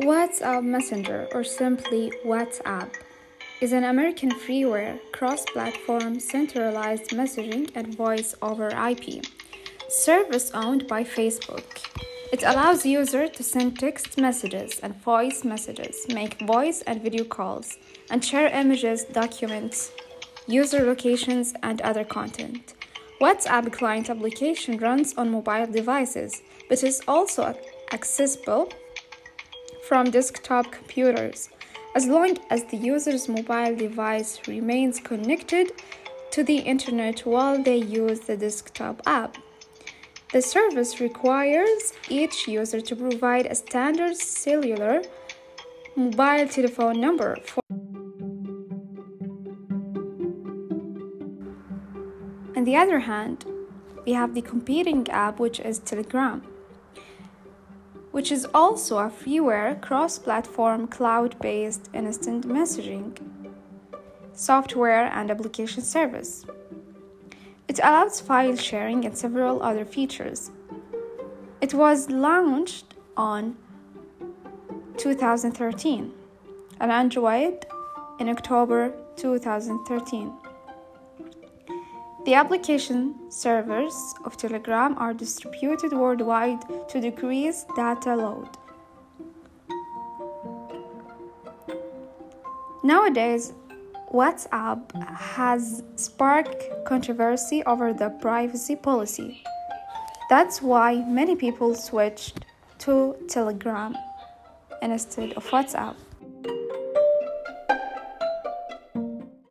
WhatsApp Messenger, or simply WhatsApp, is an American freeware, cross platform, centralized messaging and voice over IP service owned by Facebook. It allows users to send text messages and voice messages, make voice and video calls, and share images, documents, user locations, and other content. WhatsApp client application runs on mobile devices, but is also accessible from desktop computers as long as the user's mobile device remains connected to the internet while they use the desktop app. The service requires each user to provide a standard cellular mobile telephone number for On the other hand, we have the competing app which is Telegram which is also a freeware cross platform cloud based instant messaging software and application service. It allows file sharing and several other features. It was launched on 2013 on Android in October 2013. The application servers of Telegram are distributed worldwide to decrease data load. Nowadays, WhatsApp has sparked controversy over the privacy policy. That's why many people switched to Telegram instead of WhatsApp.